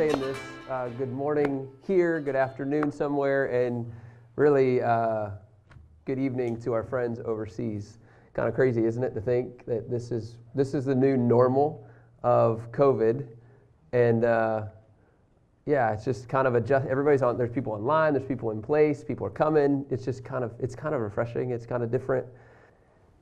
saying this. Uh, good morning here, good afternoon somewhere, and really uh, good evening to our friends overseas. Kind of crazy, isn't it, to think that this is this is the new normal of COVID, and uh, yeah, it's just kind of adjust. Everybody's on. There's people online. There's people in place. People are coming. It's just kind of it's kind of refreshing. It's kind of different.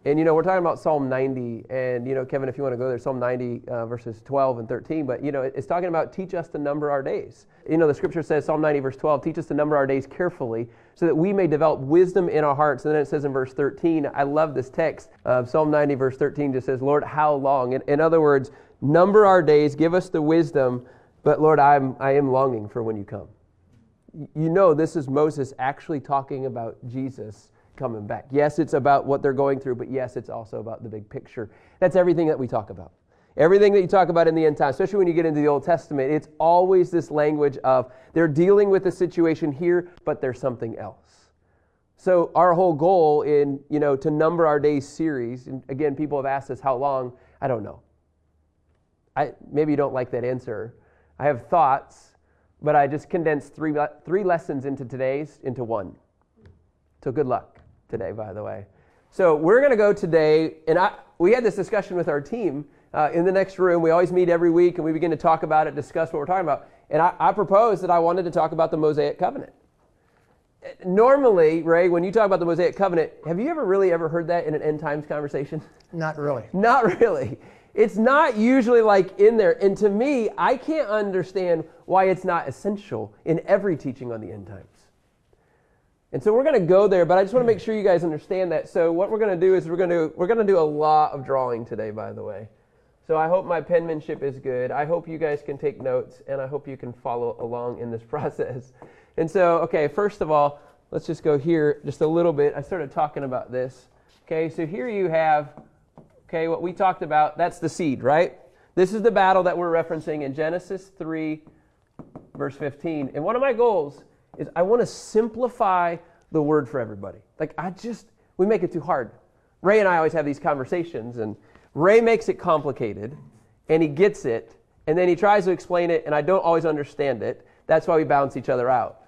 And you know, we're talking about Psalm 90, and you know, Kevin, if you want to go there, Psalm 90, uh, verses 12 and 13. But you know, it's talking about teach us to number our days. You know, the scripture says, Psalm 90, verse 12, teach us to number our days carefully, so that we may develop wisdom in our hearts. And then it says in verse 13, I love this text. Uh, Psalm 90, verse 13, just says, Lord, how long? In, in other words, number our days, give us the wisdom. But Lord, I'm I am longing for when you come. You know, this is Moses actually talking about Jesus coming back. Yes, it's about what they're going through, but yes, it's also about the big picture. That's everything that we talk about. Everything that you talk about in the end time, especially when you get into the Old Testament, it's always this language of they're dealing with the situation here, but there's something else. So our whole goal in, you know, to number our days series, and again, people have asked us how long, I don't know. I maybe you don't like that answer. I have thoughts, but I just condensed three, three lessons into today's into one. So good luck today, by the way. So we're going to go today, and I, we had this discussion with our team uh, in the next room. We always meet every week, and we begin to talk about it, discuss what we're talking about. And I, I proposed that I wanted to talk about the Mosaic Covenant. Normally, Ray, when you talk about the Mosaic Covenant, have you ever really ever heard that in an end times conversation? Not really. Not really. It's not usually like in there. And to me, I can't understand why it's not essential in every teaching on the end times. And so we're going to go there, but I just want to make sure you guys understand that. So what we're going to do is we're going to we're going to do a lot of drawing today, by the way. So I hope my penmanship is good. I hope you guys can take notes, and I hope you can follow along in this process. And so, okay, first of all, let's just go here just a little bit. I started talking about this. Okay, so here you have, okay, what we talked about. That's the seed, right? This is the battle that we're referencing in Genesis 3, verse 15. And one of my goals is I want to simplify the word for everybody. Like I just we make it too hard. Ray and I always have these conversations and Ray makes it complicated and he gets it and then he tries to explain it and I don't always understand it. That's why we balance each other out.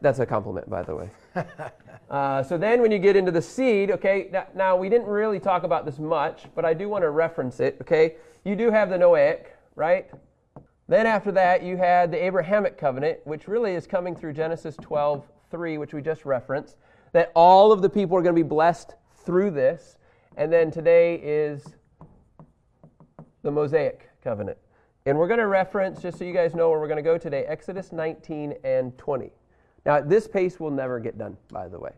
That's a compliment, by the way. uh, so then when you get into the seed, okay, now, now we didn't really talk about this much, but I do want to reference it, okay? You do have the Noahic, right? Then after that, you had the Abrahamic covenant, which really is coming through Genesis 12, 3, which we just referenced, that all of the people are going to be blessed through this. And then today is the Mosaic covenant. And we're going to reference, just so you guys know where we're going to go today, Exodus 19 and 20. Now, at this pace, we'll never get done, by the way.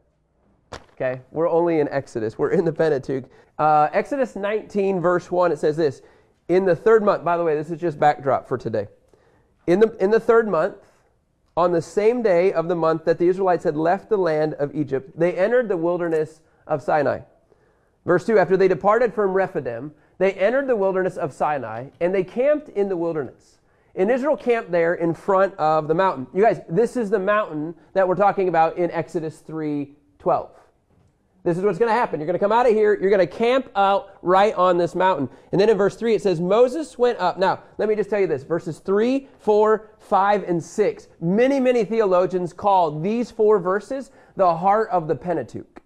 Okay? We're only in Exodus, we're in the Pentateuch. Uh, Exodus 19, verse 1, it says this in the third month, by the way, this is just backdrop for today. In the, in the third month, on the same day of the month that the Israelites had left the land of Egypt, they entered the wilderness of Sinai. Verse 2 After they departed from Rephidim, they entered the wilderness of Sinai and they camped in the wilderness. And Israel camped there in front of the mountain. You guys, this is the mountain that we're talking about in Exodus 3 12. This is what's going to happen. You're going to come out of here. You're going to camp out right on this mountain. And then in verse 3, it says, Moses went up. Now, let me just tell you this verses 3, 4, 5, and 6. Many, many theologians call these four verses the heart of the Pentateuch.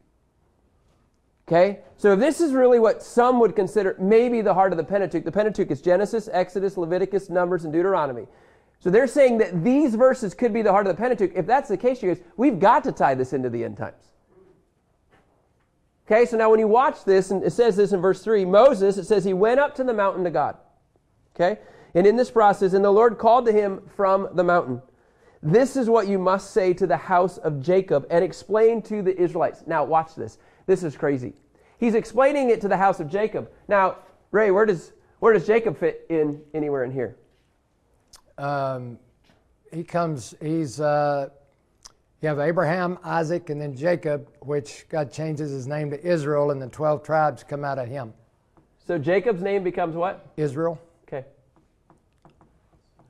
Okay? So if this is really what some would consider maybe the heart of the Pentateuch. The Pentateuch is Genesis, Exodus, Leviticus, Numbers, and Deuteronomy. So they're saying that these verses could be the heart of the Pentateuch. If that's the case, you guys, we've got to tie this into the end times. Okay, so now when you watch this, and it says this in verse 3 Moses, it says he went up to the mountain to God. Okay? And in this process, and the Lord called to him from the mountain. This is what you must say to the house of Jacob and explain to the Israelites. Now, watch this. This is crazy. He's explaining it to the house of Jacob. Now, Ray, where does where does Jacob fit in anywhere in here? Um, he comes. He's uh, you have Abraham, Isaac, and then Jacob, which God changes his name to Israel, and the 12 tribes come out of him. So Jacob's name becomes what? Israel. Okay.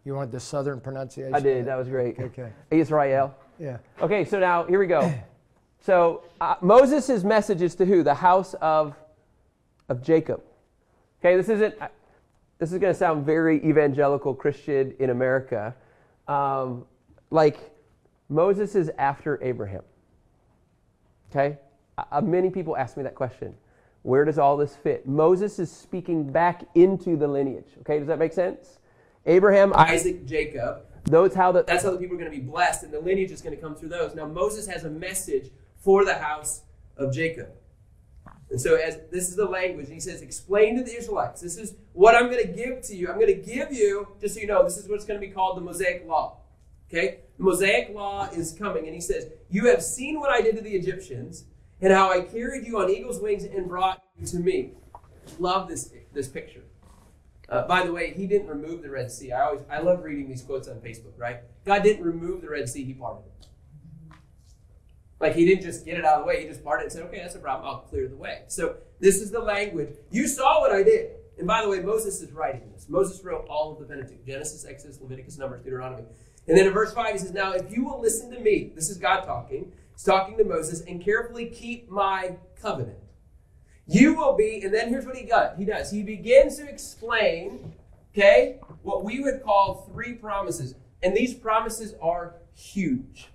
You want the southern pronunciation? I did. That was great. Okay. Israel. Yeah. Okay, so now here we go. So uh, Moses' message is to who? The house of, of Jacob. Okay, this isn't, this is going to sound very evangelical Christian in America, um, like Moses is after Abraham. Okay? Uh, many people ask me that question. Where does all this fit? Moses is speaking back into the lineage. Okay, does that make sense? Abraham, Isaac, Jacob. Those how the, that's how the people are going to be blessed, and the lineage is going to come through those. Now Moses has a message for the house of Jacob. And so as this is the language, he says, explain to the Israelites, this is what I'm going to give to you. I'm going to give you, just so you know, this is what's going to be called the Mosaic Law. Okay? Mosaic Law is coming, and he says, You have seen what I did to the Egyptians, and how I carried you on eagle's wings and brought you to me. Love this, this picture. Uh, by the way, he didn't remove the Red Sea. I always I love reading these quotes on Facebook, right? God didn't remove the Red Sea, he parted it. Like he didn't just get it out of the way, he just parted it and said, Okay, that's a problem, I'll clear the way. So this is the language. You saw what I did. And by the way, Moses is writing this. Moses wrote all of the Pentateuch Genesis, Exodus, Leviticus, Numbers, Deuteronomy. And then in verse 5, he says, Now if you will listen to me, this is God talking, he's talking to Moses, and carefully keep my covenant. You will be, and then here's what he got. He does. He begins to explain, okay, what we would call three promises. And these promises are huge.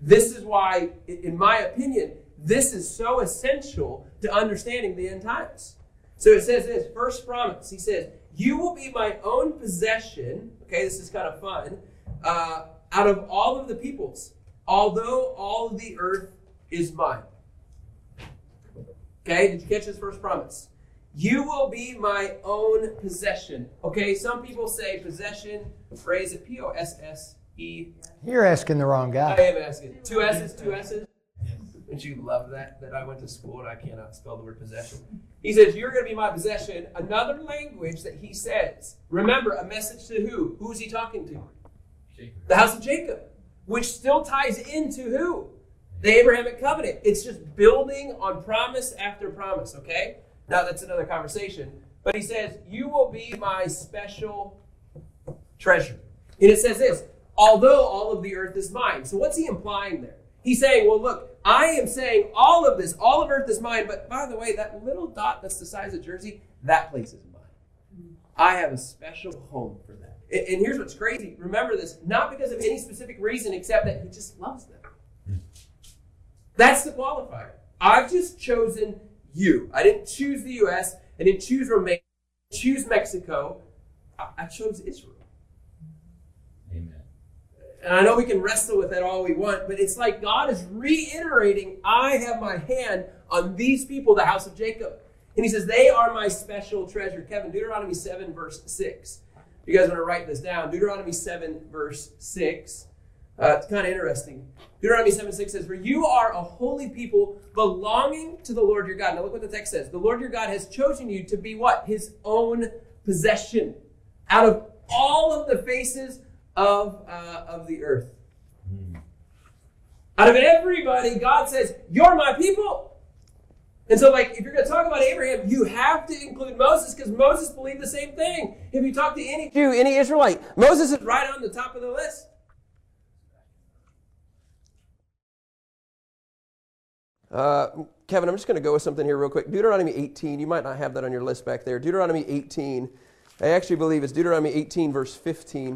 This is why, in my opinion, this is so essential to understanding the end times. So it says this first promise. He says, You will be my own possession. Okay, this is kind of fun. Uh, out of all of the peoples, although all of the earth is mine. Okay, did you catch his first promise? You will be my own possession. Okay, some people say possession, phrase it P O S S E. You're asking the wrong guy. I am asking. Two S's, two S's. Don't you love that? That I went to school and I cannot spell the word possession. He says, You're going to be my possession. Another language that he says. Remember, a message to who? Who is he talking to? Jacob. The house of Jacob, which still ties into who? The Abrahamic covenant. It's just building on promise after promise, okay? Now that's another conversation. But he says, You will be my special treasure. And it says this although all of the earth is mine. So what's he implying there? He's saying, Well, look, I am saying all of this, all of earth is mine, but by the way, that little dot that's the size of Jersey, that place is mine. I have a special home for that. And here's what's crazy. Remember this, not because of any specific reason except that he just loves them. Hmm. That's the qualifier. I've just chosen you. I didn't choose the U.S. I didn't choose Romania. I choose Mexico. I, I chose Israel. Amen. And I know we can wrestle with that all we want, but it's like God is reiterating, I have my hand on these people, the house of Jacob. And he says, they are my special treasure. Kevin, Deuteronomy 7, verse 6. You guys want to write this down. Deuteronomy 7, verse 6. Uh, it's kind of interesting. Deuteronomy 7 6 says, For you are a holy people belonging to the Lord your God. Now look what the text says. The Lord your God has chosen you to be what? His own possession out of all of the faces of, uh, of the earth. Mm. Out of everybody, God says, You're my people. And so, like, if you're going to talk about Abraham, you have to include Moses because Moses believed the same thing. If you talk to any Jew, any Israelite, Moses is right on the top of the list. Uh, Kevin, I'm just going to go with something here real quick. Deuteronomy 18, you might not have that on your list back there. Deuteronomy 18, I actually believe it's Deuteronomy 18, verse 15.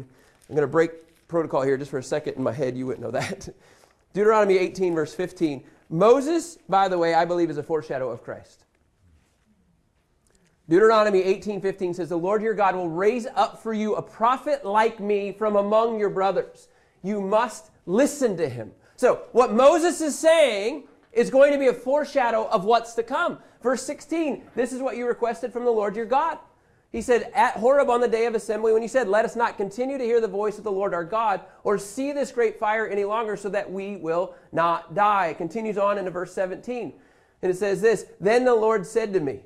I'm going to break protocol here just for a second in my head. You wouldn't know that. Deuteronomy 18, verse 15. Moses, by the way, I believe is a foreshadow of Christ. Deuteronomy 18:15 says, "The Lord your God will raise up for you a prophet like me from among your brothers. You must listen to him." So, what Moses is saying is going to be a foreshadow of what's to come. Verse 16, this is what you requested from the Lord your God. He said, At Horeb on the day of assembly, when he said, Let us not continue to hear the voice of the Lord our God, or see this great fire any longer, so that we will not die. It continues on into verse 17. And it says this Then the Lord said to me,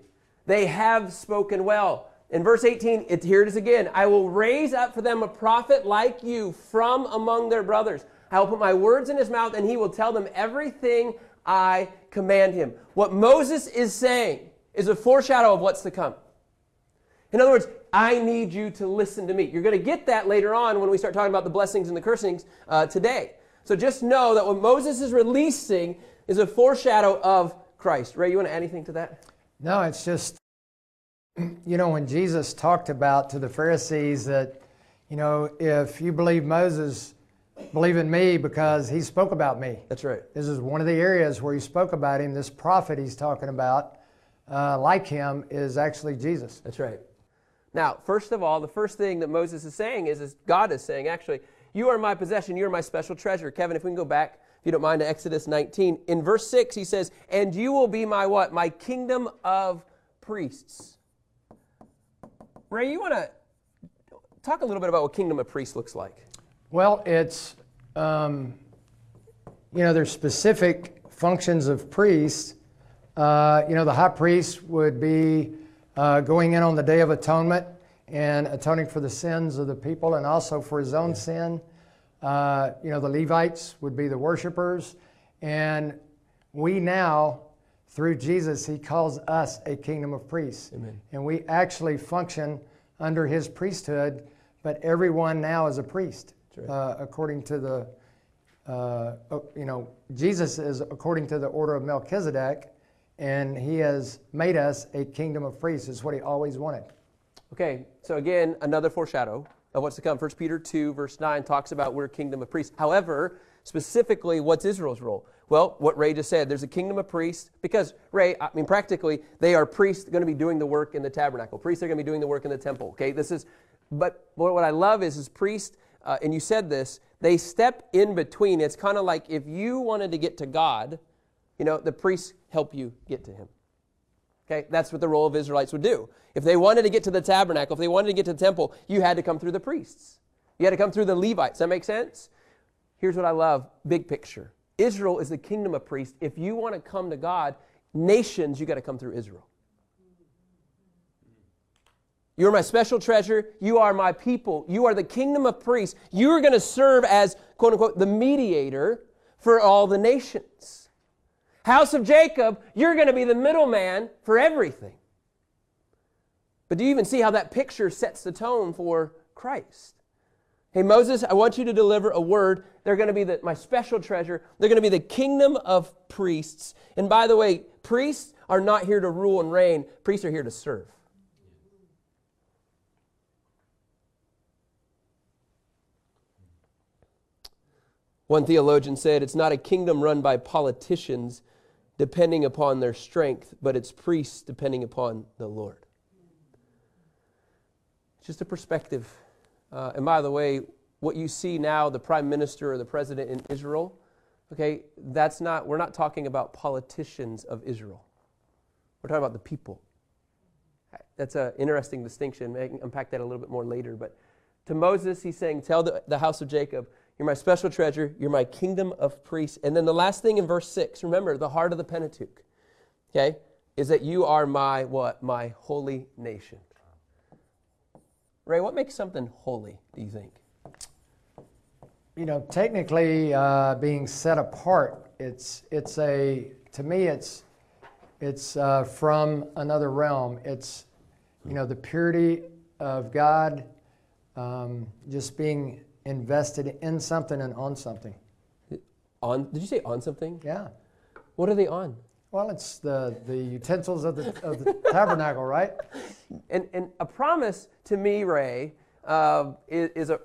They have spoken well. In verse 18, it, here it is again I will raise up for them a prophet like you from among their brothers. I will put my words in his mouth, and he will tell them everything I command him. What Moses is saying is a foreshadow of what's to come. In other words, I need you to listen to me. You're going to get that later on when we start talking about the blessings and the cursings uh, today. So just know that what Moses is releasing is a foreshadow of Christ. Ray, you want to add anything to that? No, it's just, you know, when Jesus talked about to the Pharisees that You know, if you believe Moses, believe in me because he spoke about me. That's right. This is one of the areas where he spoke about him. This prophet he's talking about, uh, like him, is actually Jesus. That's right. Now, first of all, the first thing that Moses is saying is, is God is saying, actually, you are my possession, you are my special treasure. Kevin, if we can go back, if you don't mind, to Exodus 19. In verse 6, he says, And you will be my what? My kingdom of priests. Ray, you want to talk a little bit about what kingdom of priests looks like? Well, it's, um, you know, there's specific functions of priests. Uh, you know, the high priest would be uh, going in on the Day of Atonement and atoning for the sins of the people and also for his own yeah. sin. Uh, you know, the Levites would be the worshipers. And we now, through Jesus, he calls us a kingdom of priests. Amen. And we actually function under his priesthood, but everyone now is a priest, right. uh, according to the, uh, you know, Jesus is according to the order of Melchizedek, and he has made us a kingdom of priests. Is what he always wanted. Okay, so again, another foreshadow of what's to come. 1 Peter 2, verse 9 talks about we're a kingdom of priests. However, specifically, what's Israel's role? Well, what Ray just said, there's a kingdom of priests because, Ray, I mean, practically, they are priests going to be doing the work in the tabernacle. Priests are going to be doing the work in the temple. Okay, this is, but what I love is, is priests, uh, and you said this, they step in between. It's kind of like if you wanted to get to God, you know, the priests help you get to Him. Okay, that's what the role of Israelites would do. If they wanted to get to the tabernacle, if they wanted to get to the temple, you had to come through the priests. You had to come through the Levites. That make sense? Here's what I love big picture. Israel is the kingdom of priests. If you want to come to God, nations, you got to come through Israel. You're my special treasure. You are my people. You are the kingdom of priests. You are going to serve as, quote unquote, the mediator for all the nations. House of Jacob, you're going to be the middleman for everything. But do you even see how that picture sets the tone for Christ? Hey, Moses, I want you to deliver a word. They're going to be the, my special treasure. They're going to be the kingdom of priests. And by the way, priests are not here to rule and reign, priests are here to serve. One theologian said, It's not a kingdom run by politicians depending upon their strength, but it's priests depending upon the Lord. Just a perspective uh, and by the way, what you see now, the prime minister or the president in Israel, okay, that's not, we're not talking about politicians of Israel. We're talking about the people. That's an interesting distinction. I can unpack that a little bit more later. But to Moses, he's saying, Tell the, the house of Jacob, you're my special treasure, you're my kingdom of priests. And then the last thing in verse 6, remember, the heart of the Pentateuch, okay, is that you are my what? My holy nation. Ray, what makes something holy, do you think? You know, technically, uh, being set apart, it's, it's a, to me, it's, it's uh, from another realm. It's, you know, the purity of God um, just being invested in something and on something. On? Did you say on something? Yeah. What are they on? Well, it's the, the utensils of the, of the tabernacle, right? And, and a promise to me, Ray, uh, is, is, a,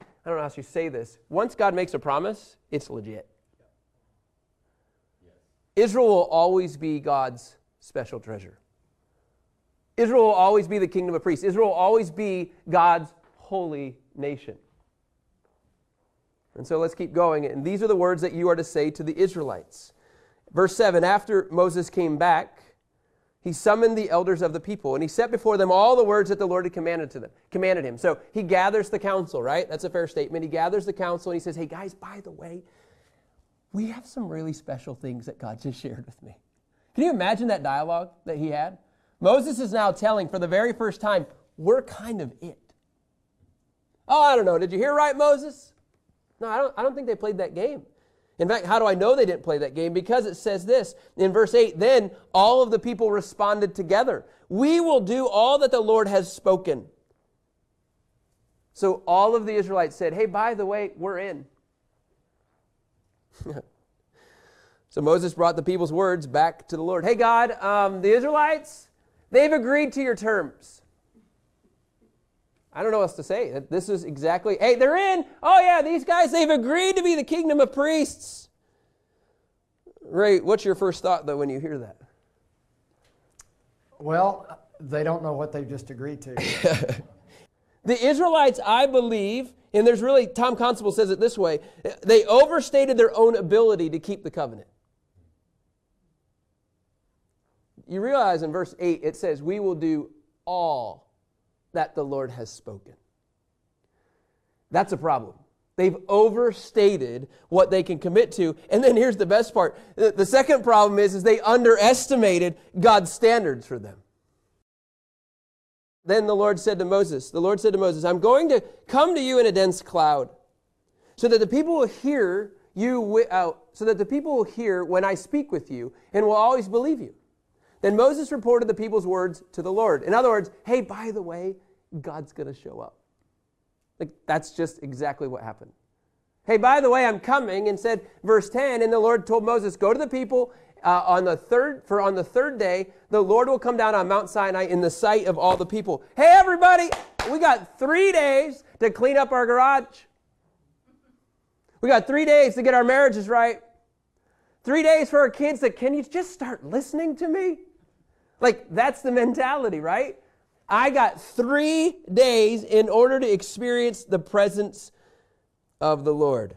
I don't know how you say this. Once God makes a promise, it's legit. Israel will always be God's special treasure. Israel will always be the kingdom of priests. Israel will always be God's holy nation. And so let's keep going. And these are the words that you are to say to the Israelites. Verse 7 After Moses came back, he summoned the elders of the people and he set before them all the words that the Lord had commanded to them, commanded him. So he gathers the council, right? That's a fair statement. He gathers the council and he says, Hey guys, by the way, we have some really special things that God just shared with me. Can you imagine that dialogue that he had? Moses is now telling for the very first time, we're kind of it. Oh, I don't know. Did you hear right, Moses? No, I don't, I don't think they played that game. In fact, how do I know they didn't play that game? Because it says this in verse 8 Then all of the people responded together, We will do all that the Lord has spoken. So all of the Israelites said, Hey, by the way, we're in. so Moses brought the people's words back to the Lord. Hey, God, um, the Israelites, they've agreed to your terms. I don't know what else to say. This is exactly, hey, they're in. Oh, yeah, these guys, they've agreed to be the kingdom of priests. Ray, what's your first thought, though, when you hear that? Well, they don't know what they've just agreed to. The Israelites, I believe, and there's really, Tom Constable says it this way they overstated their own ability to keep the covenant. You realize in verse 8 it says, We will do all that the Lord has spoken. That's a problem. They've overstated what they can commit to. And then here's the best part. The second problem is, is they underestimated God's standards for them. Then the Lord said to Moses, The Lord said to Moses, I'm going to come to you in a dense cloud, so that the people will hear you, uh, so that the people will hear when I speak with you, and will always believe you. Then Moses reported the people's words to the Lord. In other words, hey, by the way, God's going to show up. Like that's just exactly what happened. Hey, by the way, I'm coming, and said, verse 10, and the Lord told Moses, Go to the people uh, on the third, for on the third day, the Lord will come down on Mount Sinai in the sight of all the people. Hey, everybody, we got three days to clean up our garage. We got three days to get our marriages right. Three days for our kids that can you just start listening to me? Like, that's the mentality, right? I got three days in order to experience the presence of the Lord.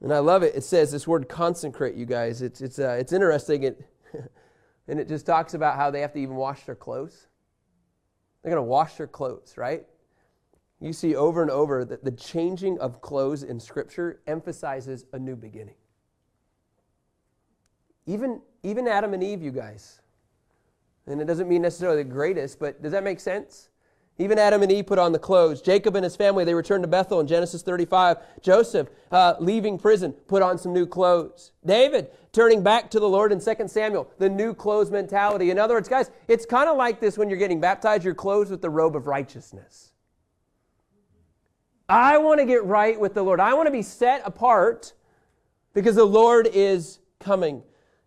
And I love it. It says this word consecrate, you guys. It's, it's, uh, it's interesting. It, and it just talks about how they have to even wash their clothes. They're going to wash their clothes, right? You see over and over that the changing of clothes in Scripture emphasizes a new beginning. Even, even Adam and Eve, you guys. And it doesn't mean necessarily the greatest, but does that make sense? Even Adam and Eve put on the clothes. Jacob and his family, they returned to Bethel in Genesis 35. Joseph, uh, leaving prison, put on some new clothes. David, turning back to the Lord in 2 Samuel, the new clothes mentality. In other words, guys, it's kind of like this when you're getting baptized, you're clothed with the robe of righteousness. I want to get right with the Lord. I want to be set apart because the Lord is coming.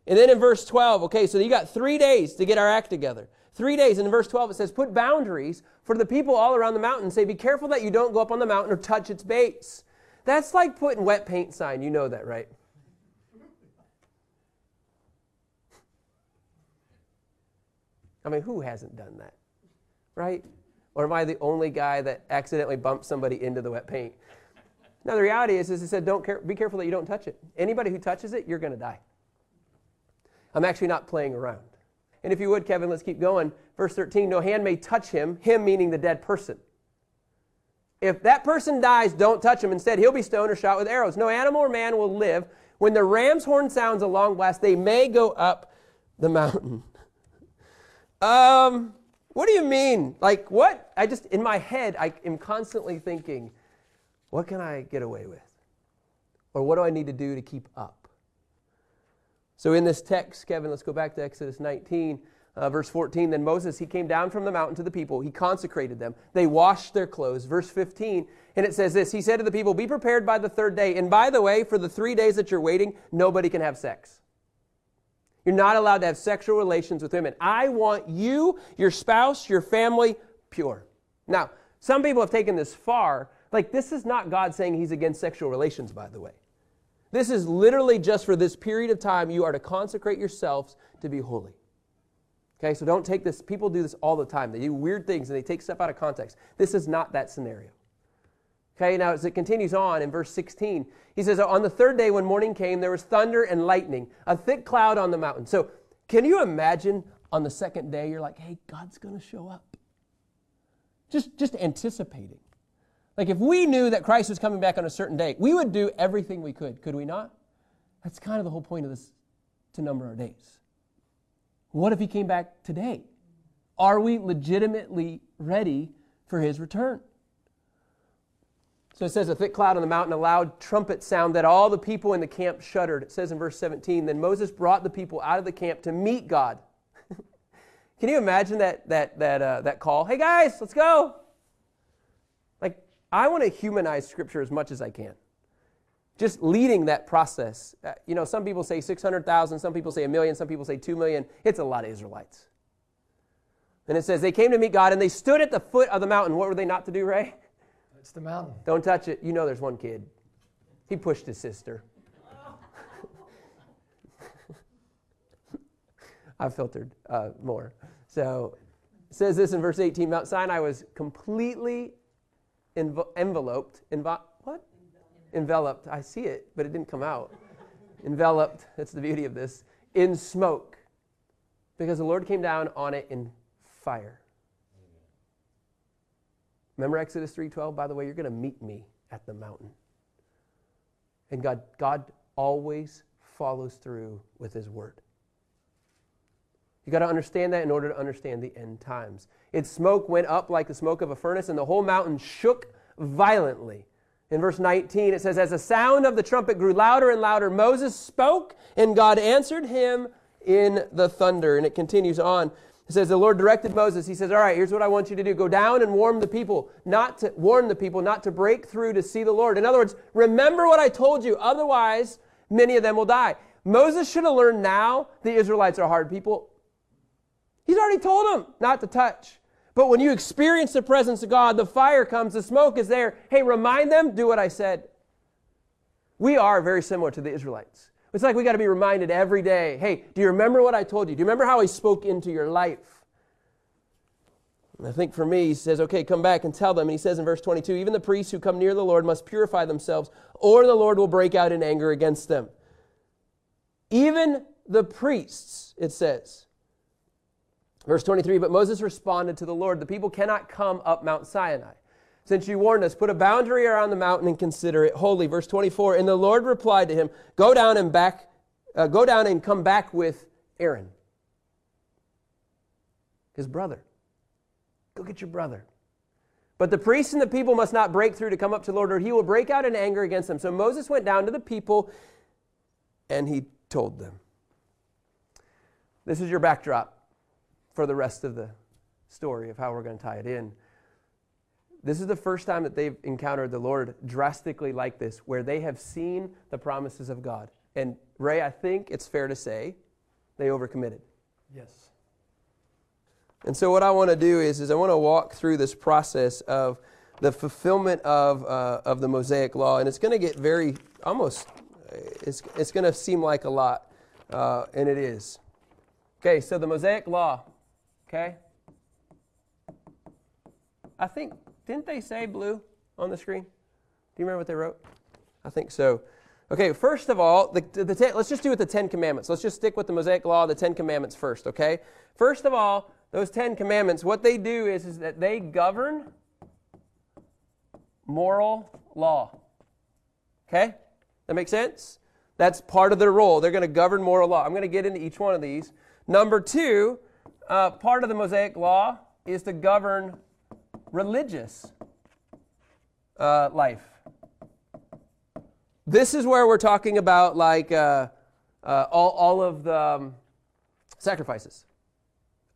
And then in verse 12, okay, so you got three days to get our act together. Three days. And in verse 12, it says, Put boundaries for the people all around the mountain. Say, Be careful that you don't go up on the mountain or touch its base. That's like putting wet paint sign. You know that, right? I mean, who hasn't done that? Right? Or am I the only guy that accidentally bumped somebody into the wet paint? Now, the reality is, is it said, don't care, be careful that you don't touch it. Anybody who touches it, you're going to die. I'm actually not playing around. And if you would, Kevin, let's keep going. Verse 13 No hand may touch him, him meaning the dead person. If that person dies, don't touch him. Instead, he'll be stoned or shot with arrows. No animal or man will live. When the ram's horn sounds a long blast, they may go up the mountain. um, what do you mean? Like, what? I just, in my head, I am constantly thinking, what can I get away with? Or what do I need to do to keep up? So, in this text, Kevin, let's go back to Exodus 19, uh, verse 14. Then Moses, he came down from the mountain to the people. He consecrated them. They washed their clothes. Verse 15, and it says this He said to the people, Be prepared by the third day. And by the way, for the three days that you're waiting, nobody can have sex. You're not allowed to have sexual relations with women. I want you, your spouse, your family pure. Now, some people have taken this far. Like, this is not God saying he's against sexual relations, by the way. This is literally just for this period of time, you are to consecrate yourselves to be holy. Okay, so don't take this. People do this all the time. They do weird things and they take stuff out of context. This is not that scenario. Okay, now as it continues on in verse 16, he says, On the third day when morning came, there was thunder and lightning, a thick cloud on the mountain. So can you imagine on the second day, you're like, hey, God's going to show up? Just, just anticipating. Like if we knew that Christ was coming back on a certain day, we would do everything we could, could we not? That's kind of the whole point of this to number our days. What if he came back today? Are we legitimately ready for his return? So it says, a thick cloud on the mountain, a loud trumpet sound that all the people in the camp shuddered. It says in verse 17, then Moses brought the people out of the camp to meet God. Can you imagine that, that, that, uh, that call? Hey guys, let's go. I want to humanize Scripture as much as I can. Just leading that process. Uh, you know, some people say 600,000, some people say a million, some people say 2 million. It's a lot of Israelites. And it says, They came to meet God and they stood at the foot of the mountain. What were they not to do, Ray? It's the mountain. Don't touch it. You know there's one kid. He pushed his sister. I filtered uh, more. So it says this in verse 18 Mount Sinai was completely env- enveloped. What? Enveloped. I see it, but it didn't come out. enveloped, that's the beauty of this, in smoke. Because the Lord came down on it in fire. Remember Exodus 3:12 by the way you're going to meet me at the mountain. And God God always follows through with his word. You got to understand that in order to understand the end times. Its smoke went up like the smoke of a furnace and the whole mountain shook violently. In verse 19 it says as the sound of the trumpet grew louder and louder Moses spoke and God answered him in the thunder and it continues on it says the Lord directed Moses. He says, "All right, here's what I want you to do: go down and warn the people, not to warn the people, not to break through to see the Lord. In other words, remember what I told you. Otherwise, many of them will die." Moses should have learned now the Israelites are hard people. He's already told them not to touch. But when you experience the presence of God, the fire comes, the smoke is there. Hey, remind them, do what I said. We are very similar to the Israelites. It's like we got to be reminded every day hey, do you remember what I told you? Do you remember how I spoke into your life? And I think for me, he says, okay, come back and tell them. And he says in verse 22 even the priests who come near the Lord must purify themselves, or the Lord will break out in anger against them. Even the priests, it says. Verse 23 But Moses responded to the Lord, The people cannot come up Mount Sinai since you warned us, put a boundary around the mountain and consider it holy. Verse 24, and the Lord replied to him, Go down and back, uh, go down and come back with Aaron, his brother. Go get your brother. But the priests and the people must not break through to come up to the Lord, or he will break out in anger against them. So Moses went down to the people and he told them. This is your backdrop for the rest of the story of how we're going to tie it in. This is the first time that they've encountered the Lord drastically like this, where they have seen the promises of God. And Ray, I think it's fair to say they overcommitted. Yes. And so what I want to do is, is I want to walk through this process of the fulfillment of, uh, of the Mosaic law. And it's going to get very, almost, it's, it's going to seem like a lot, uh, and it is. Okay, so the Mosaic law, okay? I think didn't they say blue on the screen? Do you remember what they wrote? I think so. Okay, first of all, the, the, let's just do with the Ten Commandments. Let's just stick with the Mosaic Law, the Ten Commandments first, okay? First of all, those Ten Commandments, what they do is, is that they govern moral law. Okay? That makes sense? That's part of their role. They're going to govern moral law. I'm going to get into each one of these. Number two, uh, part of the Mosaic Law is to govern religious uh, life. This is where we're talking about like uh, uh, all, all of the um, sacrifices,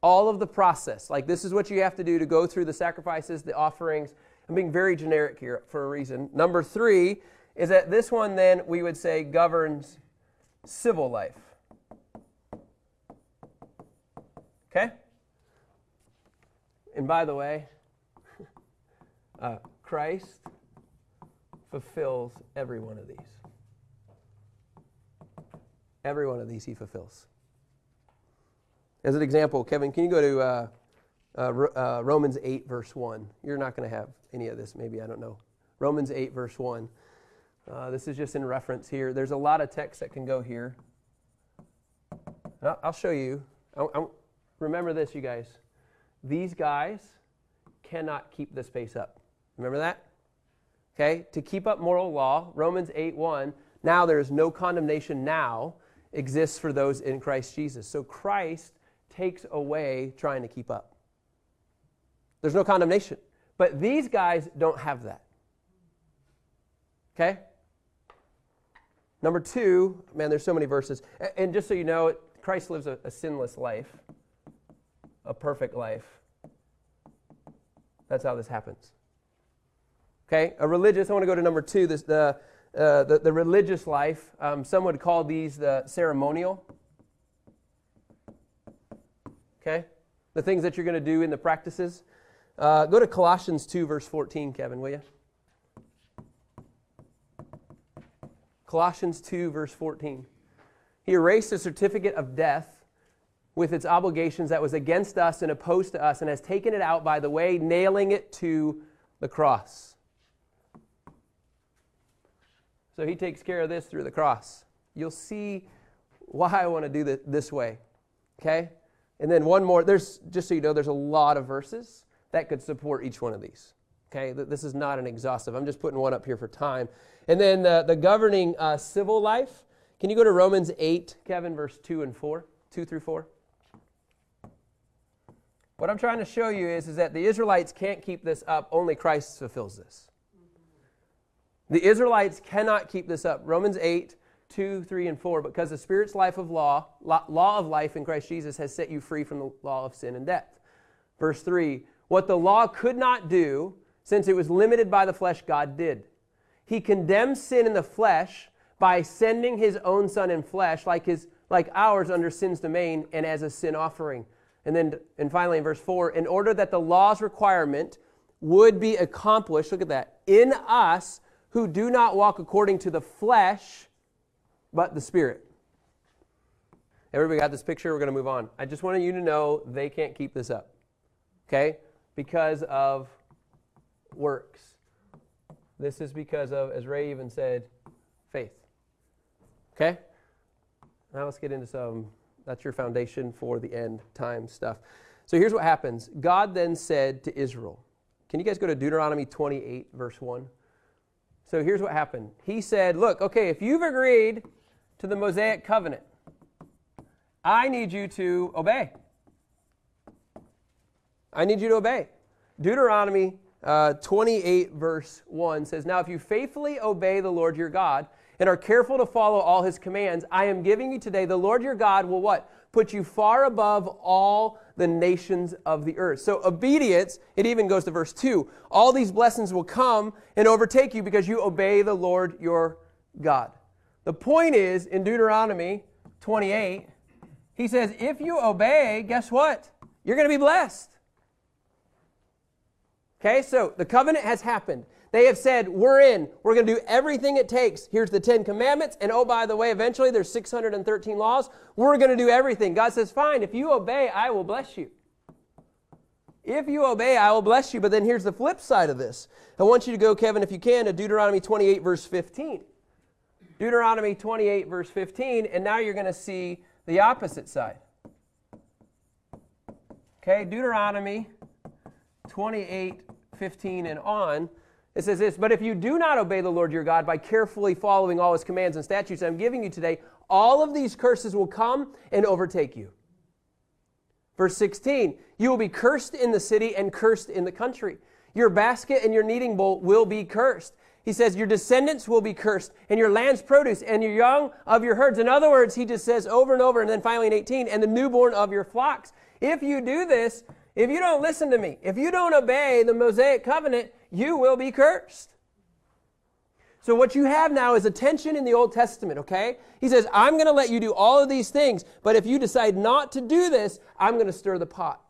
all of the process. Like this is what you have to do to go through the sacrifices, the offerings. I'm being very generic here for a reason. Number three is that this one then we would say governs civil life. Okay? And by the way, uh, Christ fulfills every one of these. Every one of these he fulfills. As an example, Kevin, can you go to uh, uh, uh Romans 8, verse 1? You're not going to have any of this, maybe, I don't know. Romans 8, verse 1. Uh, this is just in reference here. There's a lot of text that can go here. I'll show you. I, remember this, you guys. These guys cannot keep this pace up. Remember that? Okay, to keep up moral law, Romans 8 1, now there is no condemnation now exists for those in Christ Jesus. So Christ takes away trying to keep up. There's no condemnation. But these guys don't have that. Okay? Number two, man, there's so many verses. And just so you know, Christ lives a, a sinless life, a perfect life. That's how this happens. Okay, a religious, I want to go to number two, this, the, uh, the, the, religious life. Um, some would call these the ceremonial. Okay, the things that you're going to do in the practices. Uh, go to Colossians 2, verse 14, Kevin, will you? Colossians 2, verse 14. He erased a certificate of death with its obligations that was against us and opposed to us and has taken it out by the way, nailing it to the cross. So he takes care of this through the cross. You'll see why I want to do it this way. Okay? And then one more. There's just so you know, there's a lot of verses that could support each one of these. Okay, this is not an exhaustive. I'm just putting one up here for time. And then the, the governing uh, civil life. Can you go to Romans 8, Kevin, verse 2 and 4? 2 through 4. What I'm trying to show you is, is that the Israelites can't keep this up, only Christ fulfills this. The Israelites cannot keep this up. Romans 8, 2, 3, and 4, because the Spirit's life of law, law of life in Christ Jesus has set you free from the law of sin and death. Verse 3, what the law could not do, since it was limited by the flesh, God did. He condemned sin in the flesh by sending his own son in flesh, like, his, like ours under sin's domain, and as a sin offering. And then, and finally, in verse 4, in order that the law's requirement would be accomplished, look at that, in us who do not walk according to the flesh, but the Spirit. Everybody got this picture? We're going to move on. I just wanted you to know they can't keep this up. Okay? Because of works. This is because of, as Ray even said, faith. Okay? Now let's get into some, that's your foundation for the end time stuff. So here's what happens God then said to Israel, can you guys go to Deuteronomy 28, verse 1? So here's what happened. He said, Look, okay, if you've agreed to the Mosaic covenant, I need you to obey. I need you to obey. Deuteronomy uh, 28, verse 1 says, Now if you faithfully obey the Lord your God and are careful to follow all his commands, I am giving you today, the Lord your God will what? Put you far above all the nations of the earth. So obedience, it even goes to verse 2. All these blessings will come and overtake you because you obey the Lord your God. The point is, in Deuteronomy 28, he says, if you obey, guess what? You're going to be blessed. Okay, so the covenant has happened. They have said, We're in. We're going to do everything it takes. Here's the Ten Commandments. And oh, by the way, eventually there's 613 laws. We're going to do everything. God says, Fine, if you obey, I will bless you. If you obey, I will bless you. But then here's the flip side of this. I want you to go, Kevin, if you can, to Deuteronomy 28, verse 15. Deuteronomy 28, verse 15. And now you're going to see the opposite side. Okay, Deuteronomy 28, 15 and on, it says this But if you do not obey the Lord your God by carefully following all his commands and statutes I'm giving you today, all of these curses will come and overtake you. Verse 16 You will be cursed in the city and cursed in the country. Your basket and your kneading bowl will be cursed. He says, Your descendants will be cursed, and your land's produce, and your young of your herds. In other words, he just says over and over, and then finally in 18, and the newborn of your flocks. If you do this, if you don't listen to me, if you don't obey the Mosaic covenant, you will be cursed. So, what you have now is a tension in the Old Testament, okay? He says, I'm going to let you do all of these things, but if you decide not to do this, I'm going to stir the pot.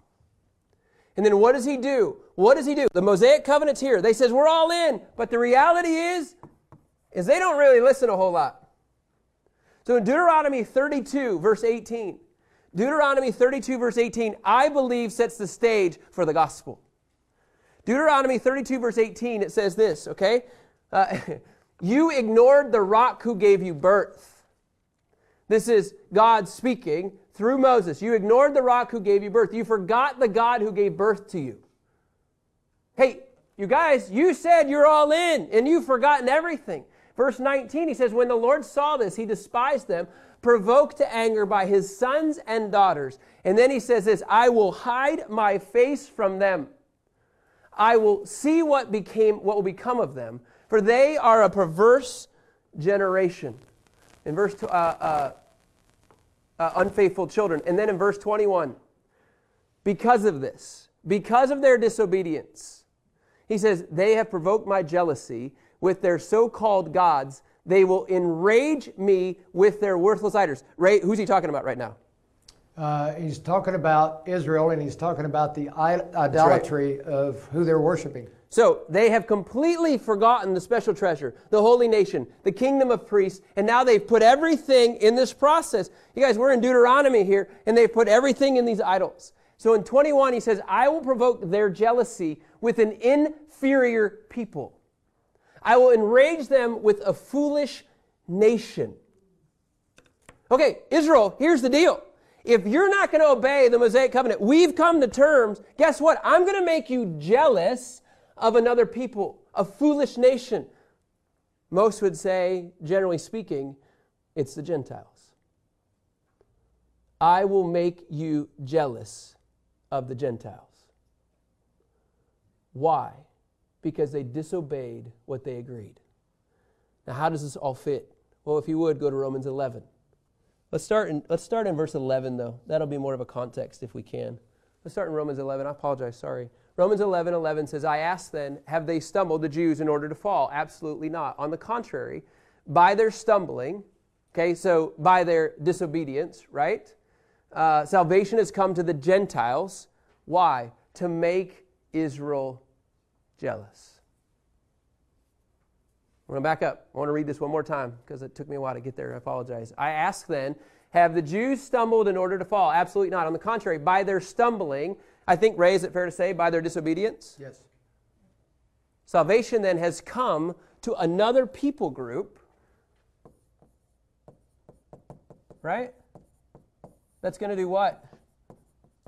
And then what does he do? What does he do? The Mosaic covenant's here. They says we're all in, but the reality is is they don't really listen a whole lot. So in Deuteronomy 32 verse 18, Deuteronomy 32, verse 18, I believe sets the stage for the gospel. Deuteronomy 32, verse 18, it says this, okay? Uh, you ignored the rock who gave you birth. This is God speaking through Moses. You ignored the rock who gave you birth. You forgot the God who gave birth to you. Hey, you guys, you said you're all in and you've forgotten everything. Verse 19, he says, When the Lord saw this, he despised them provoked to anger by his sons and daughters. And then he says this I will hide my face from them. I will see what became what will become of them, for they are a perverse generation. In verse uh, uh, uh, unfaithful children, and then in verse 21, because of this, because of their disobedience, he says they have provoked my jealousy with their so-called gods they will enrage me with their worthless idols. Ray, who's he talking about right now? Uh, he's talking about Israel and he's talking about the idolatry right. of who they're worshiping. So they have completely forgotten the special treasure, the holy nation, the kingdom of priests, and now they've put everything in this process. You guys, we're in Deuteronomy here, and they've put everything in these idols. So in 21, he says, I will provoke their jealousy with an inferior people. I will enrage them with a foolish nation. Okay, Israel, here's the deal. If you're not going to obey the Mosaic covenant, we've come to terms. Guess what? I'm going to make you jealous of another people, a foolish nation. Most would say, generally speaking, it's the Gentiles. I will make you jealous of the Gentiles. Why? Because they disobeyed what they agreed. Now, how does this all fit? Well, if you would, go to Romans 11. Let's start in, let's start in verse 11, though. That'll be more of a context if we can. Let's start in Romans 11. I apologize, sorry. Romans 11 11 says, I ask then, have they stumbled, the Jews, in order to fall? Absolutely not. On the contrary, by their stumbling, okay, so by their disobedience, right? Uh, salvation has come to the Gentiles. Why? To make Israel jealous. We're going to back up. I want to read this one more time because it took me a while to get there. I apologize. I ask then, have the Jews stumbled in order to fall? Absolutely not. On the contrary, by their stumbling, I think, Ray, is it fair to say, by their disobedience? Yes. Salvation then has come to another people group, right? That's going to do what?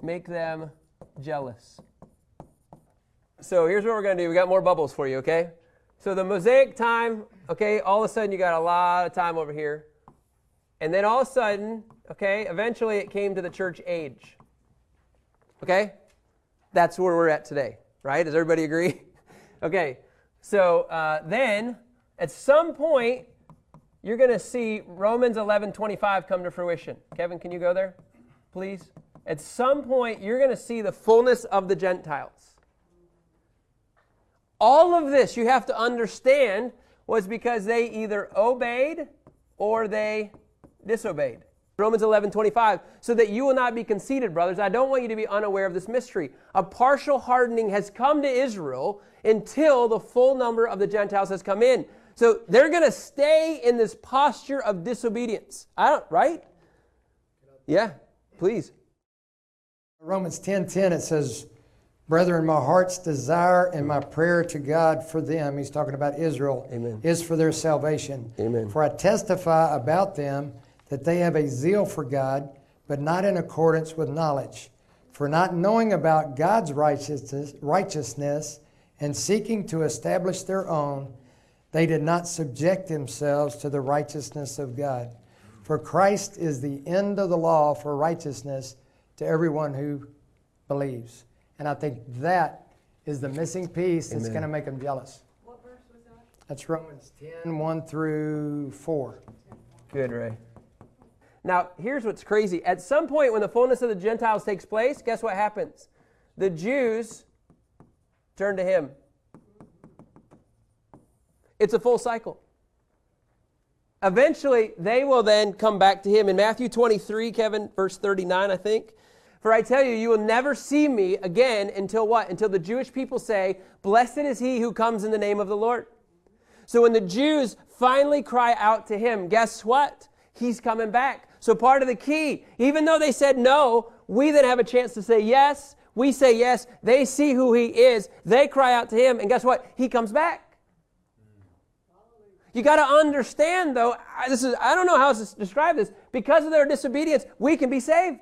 Make them jealous. So here's what we're going to do. We got more bubbles for you, okay? So the Mosaic time, okay, all of a sudden you got a lot of time over here. And then all of a sudden, okay, eventually it came to the church age. Okay? That's where we're at today, right? Does everybody agree? okay, so uh, then at some point, you're going to see Romans 11 25 come to fruition. Kevin, can you go there, please? At some point, you're going to see the fullness of the Gentiles. All of this, you have to understand, was because they either obeyed or they disobeyed. Romans 11, 25, so that you will not be conceited, brothers. I don't want you to be unaware of this mystery. A partial hardening has come to Israel until the full number of the Gentiles has come in. So they're going to stay in this posture of disobedience. I don't, right? Yeah, please. Romans 10, 10, it says, Brethren, my heart's desire and my prayer to God for them, he's talking about Israel, Amen. is for their salvation. Amen. For I testify about them that they have a zeal for God, but not in accordance with knowledge. For not knowing about God's righteousness, righteousness and seeking to establish their own, they did not subject themselves to the righteousness of God. For Christ is the end of the law for righteousness to everyone who believes. And I think that is the missing piece that's going to make them jealous. What verse was that? That's Romans 10 1 through 4. Good, Ray. Now, here's what's crazy. At some point, when the fullness of the Gentiles takes place, guess what happens? The Jews turn to him. It's a full cycle. Eventually, they will then come back to him. In Matthew 23, Kevin, verse 39, I think, for I tell you, you will never see me again until what? Until the Jewish people say, Blessed is he who comes in the name of the Lord. So when the Jews finally cry out to him, guess what? He's coming back. So part of the key, even though they said no, we then have a chance to say yes. We say yes. They see who he is. They cry out to him. And guess what? He comes back. You got to understand, though, this is, I don't know how to describe this. Because of their disobedience, we can be saved.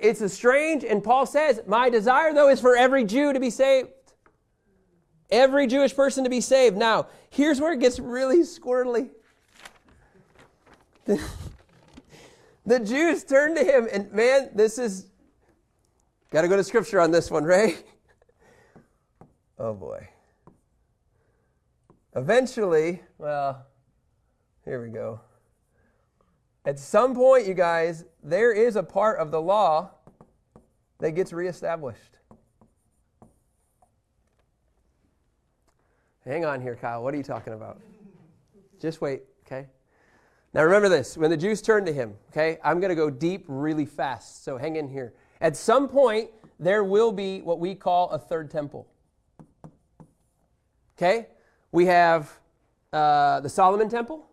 It's a strange, and Paul says, My desire, though, is for every Jew to be saved. Every Jewish person to be saved. Now, here's where it gets really squirrely. The, Jews turn to him, and man, this is. Got to go to scripture on this one, Ray. Oh boy. Eventually, well, here we go. At some point, you guys, there is a part of the law that gets reestablished. Hang on here, Kyle. What are you talking about? Just wait, okay? Now remember this when the Jews turned to him, okay, I'm going to go deep really fast, so hang in here. At some point, there will be what we call a third temple. Okay? We have uh, the Solomon temple.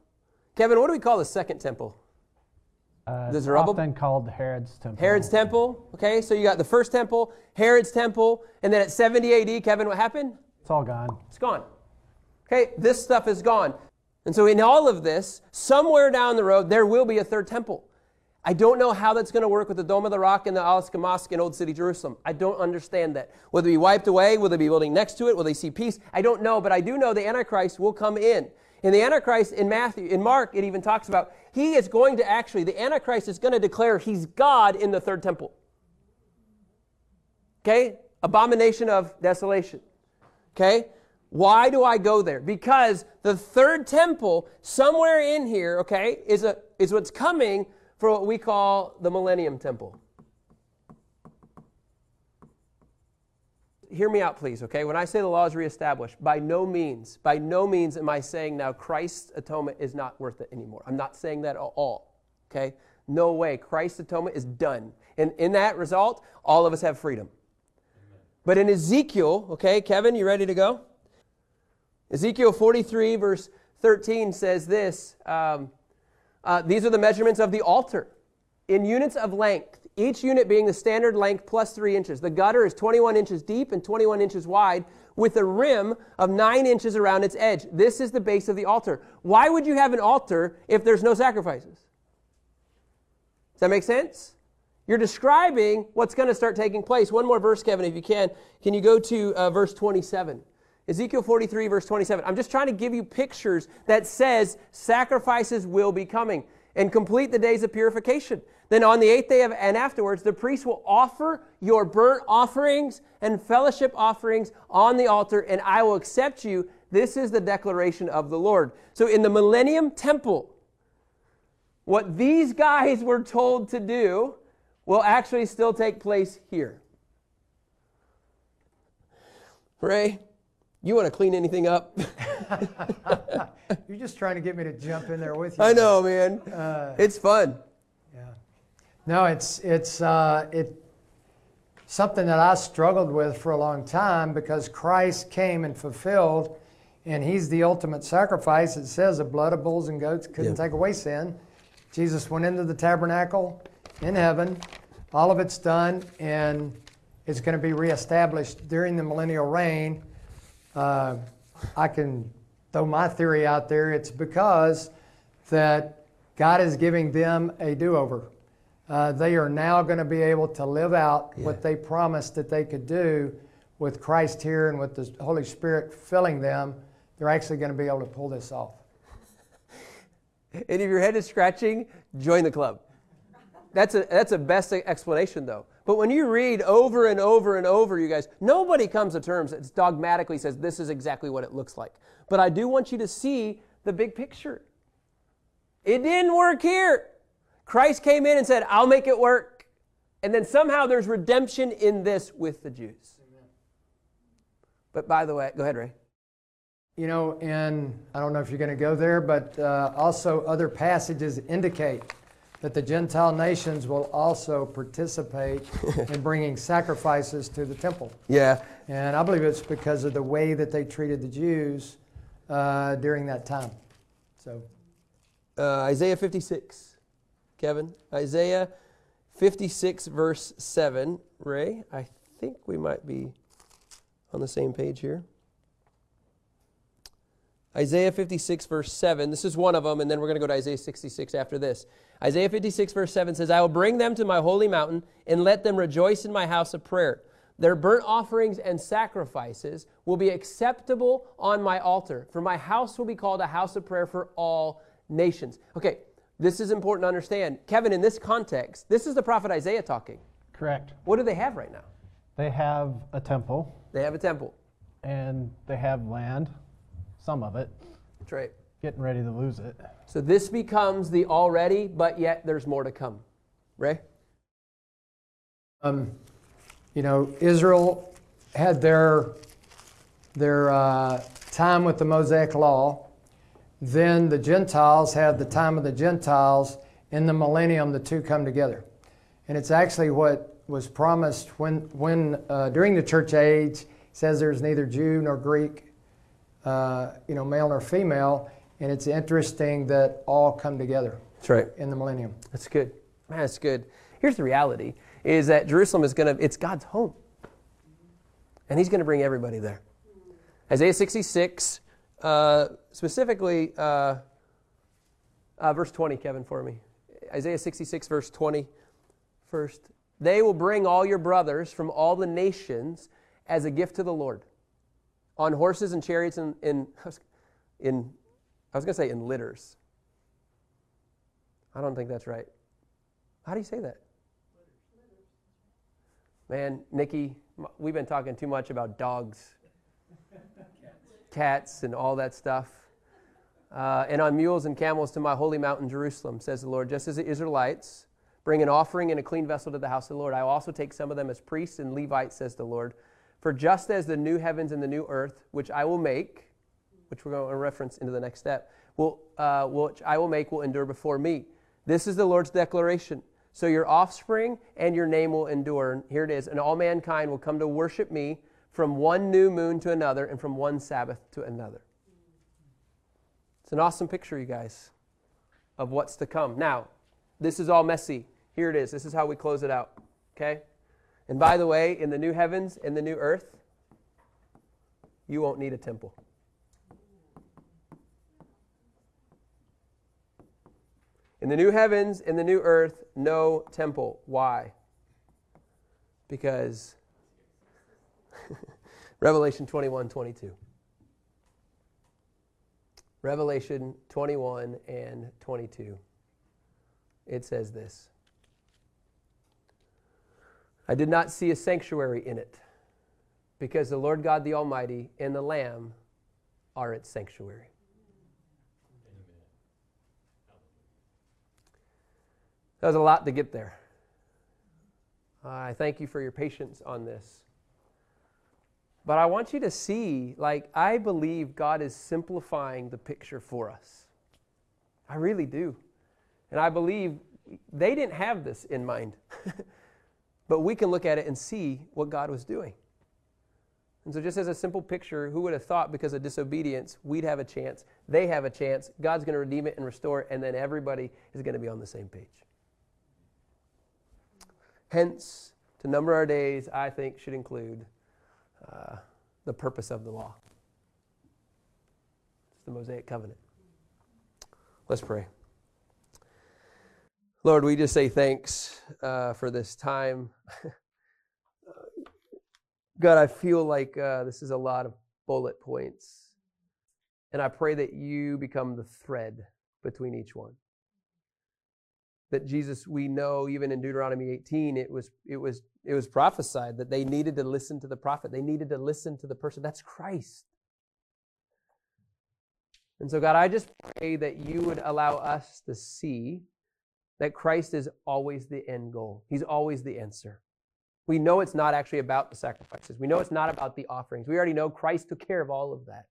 Kevin, what do we call the second temple? Uh, The Zerubbabel? often called Herod's temple. Herod's temple. Okay, so you got the first temple, Herod's temple, and then at 70 AD, Kevin, what happened? It's all gone. It's gone. Okay, this stuff is gone. And so, in all of this, somewhere down the road, there will be a third temple. I don't know how that's going to work with the Dome of the Rock and the Al-Aqsa Mosque in Old City Jerusalem. I don't understand that. Will they be wiped away? Will they be building next to it? Will they see peace? I don't know, but I do know the Antichrist will come in. In the Antichrist, in Matthew, in Mark, it even talks about he is going to actually, the Antichrist is going to declare he's God in the third temple. Okay? Abomination of desolation. Okay? Why do I go there? Because the third temple, somewhere in here, okay, is, a, is what's coming for what we call the Millennium Temple. Hear me out, please, okay? When I say the law is reestablished, by no means, by no means am I saying now Christ's atonement is not worth it anymore. I'm not saying that at all, okay? No way. Christ's atonement is done. And in that result, all of us have freedom. But in Ezekiel, okay, Kevin, you ready to go? Ezekiel 43, verse 13 says this um, uh, These are the measurements of the altar in units of length, each unit being the standard length plus three inches. The gutter is 21 inches deep and 21 inches wide, with a rim of nine inches around its edge. This is the base of the altar. Why would you have an altar if there's no sacrifices? Does that make sense? You're describing what's going to start taking place. One more verse, Kevin, if you can. Can you go to uh, verse 27? Ezekiel 43, verse 27. I'm just trying to give you pictures that says sacrifices will be coming and complete the days of purification. Then on the eighth day of, and afterwards, the priest will offer your burnt offerings and fellowship offerings on the altar, and I will accept you. This is the declaration of the Lord. So in the millennium temple, what these guys were told to do will actually still take place here. Ray, you want to clean anything up? You're just trying to get me to jump in there with you. I know, man. Uh, it's fun. No, it's it's uh, it something that I struggled with for a long time because Christ came and fulfilled, and He's the ultimate sacrifice. It says the blood of bulls and goats couldn't Yeah. take away sin. Jesus went into the tabernacle in heaven. All of it's done, and it's going to be reestablished during the millennial reign. Uh, I can throw my theory out there. It's because that God is giving them a do-over. Uh, they are now going to be able to live out Yeah. what they promised that they could do with Christ here and with the Holy Spirit filling them. They're actually going to be able to pull this off. And if your head is scratching, join the club. That's a that's a best explanation though. But when you read over and over and over, you guys, nobody comes to terms that dogmatically says this is exactly what it looks like. But I do want you to see the big picture. It didn't work here. Christ came in and said, I'll make it work. And then somehow there's redemption in this with the Jews. But by the way, go ahead, Ray. You know, and I don't know if you're going to go there, but uh, also other passages indicate that the Gentile nations will also participate in bringing sacrifices to the temple. Yeah. And I believe it's because of the way that they treated the Jews uh, during that time. So, uh, Isaiah 56. Kevin, Isaiah 56, verse 7. Ray, I think we might be on the same page here. Isaiah 56, verse 7. This is one of them, and then we're going to go to Isaiah 66 after this. Isaiah 56, verse 7 says, I will bring them to my holy mountain and let them rejoice in my house of prayer. Their burnt offerings and sacrifices will be acceptable on my altar, for my house will be called a house of prayer for all nations. Okay, this is important to understand. Kevin, in this context, this is the prophet Isaiah talking. Correct. What do they have right now? They have a temple They have a temple. and they have land, some of it, That's right. getting ready to lose it. So this becomes the already, but yet there's more to come. Ray? um, you know, Israel had their their uh, time with the Mosaic Law, then the Gentiles have the time of the Gentiles. In the millennium, the two come together. And it's actually what was promised when, when uh, during the church age, says there's neither Jew nor Greek, uh, you know, male nor female. And it's interesting that all come together That's right. in the millennium. That's good. Man, that's good. Here's the reality is that Jerusalem is going to, it's God's home. And he's going to bring everybody there. Isaiah 66, uh, specifically, uh, uh, verse 20, Kevin, for me. Isaiah 66, verse 20, first. They will bring all your brothers from all the nations as a gift to the Lord on horses and chariots and in, in I was going to say in litters. I don't think that's right. How do you say that? Man, Nikki, we've been talking too much about dogs, cats, and all that stuff. Uh, and on mules and camels to my holy mountain Jerusalem, says the Lord, just as the Israelites bring an offering and a clean vessel to the house of the Lord, I also take some of them as priests and Levites, says the Lord. For just as the new heavens and the new earth, which I will make, which we're going to reference into the next step, will, uh, which I will make will endure before me. This is the Lord's declaration. So your offspring and your name will endure. Here it is. And all mankind will come to worship me from one new moon to another and from one Sabbath to another. It's an awesome picture, you guys, of what's to come. Now, this is all messy. Here it is. This is how we close it out. Okay? And by the way, in the new heavens and the new earth, you won't need a temple. In the new heavens, in the new earth, no temple. Why? Because Revelation 21 22. Revelation 21 and 22. It says this I did not see a sanctuary in it, because the Lord God the Almighty and the Lamb are its sanctuary. That was a lot to get there. I thank you for your patience on this. But I want you to see, like, I believe God is simplifying the picture for us. I really do. And I believe they didn't have this in mind. but we can look at it and see what God was doing. And so, just as a simple picture, who would have thought because of disobedience, we'd have a chance, they have a chance, God's going to redeem it and restore it, and then everybody is going to be on the same page. Hence, to number our days, I think, should include uh, the purpose of the law. It's the Mosaic covenant. Let's pray. Lord, we just say thanks uh, for this time. God, I feel like uh, this is a lot of bullet points. And I pray that you become the thread between each one that Jesus, we know even in Deuteronomy 18, it was, it was, it was prophesied that they needed to listen to the prophet. They needed to listen to the person. That's Christ. And so, God, I just pray that you would allow us to see that Christ is always the end goal. He's always the answer. We know it's not actually about the sacrifices. We know it's not about the offerings. We already know Christ took care of all of that.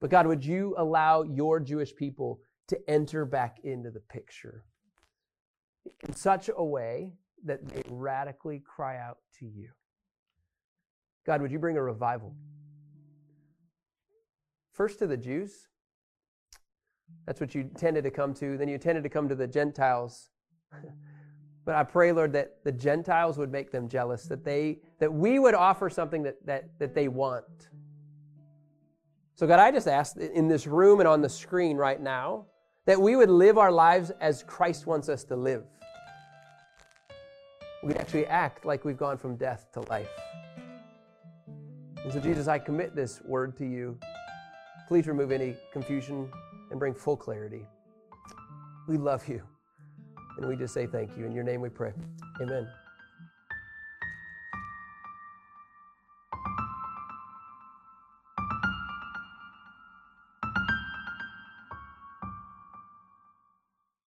But God, would you allow your Jewish people to enter back into the picture? in such a way that may radically cry out to you. God, would you bring a revival? First to the Jews. That's what you tended to come to. Then you tended to come to the Gentiles. But I pray, Lord, that the Gentiles would make them jealous, that they that we would offer something that that, that they want. So, God, I just ask in this room and on the screen right now that we would live our lives as Christ wants us to live we actually act like we've gone from death to life. And so, Jesus, I commit this word to you. Please remove any confusion and bring full clarity. We love you. And we just say thank you. In your name we pray. Amen.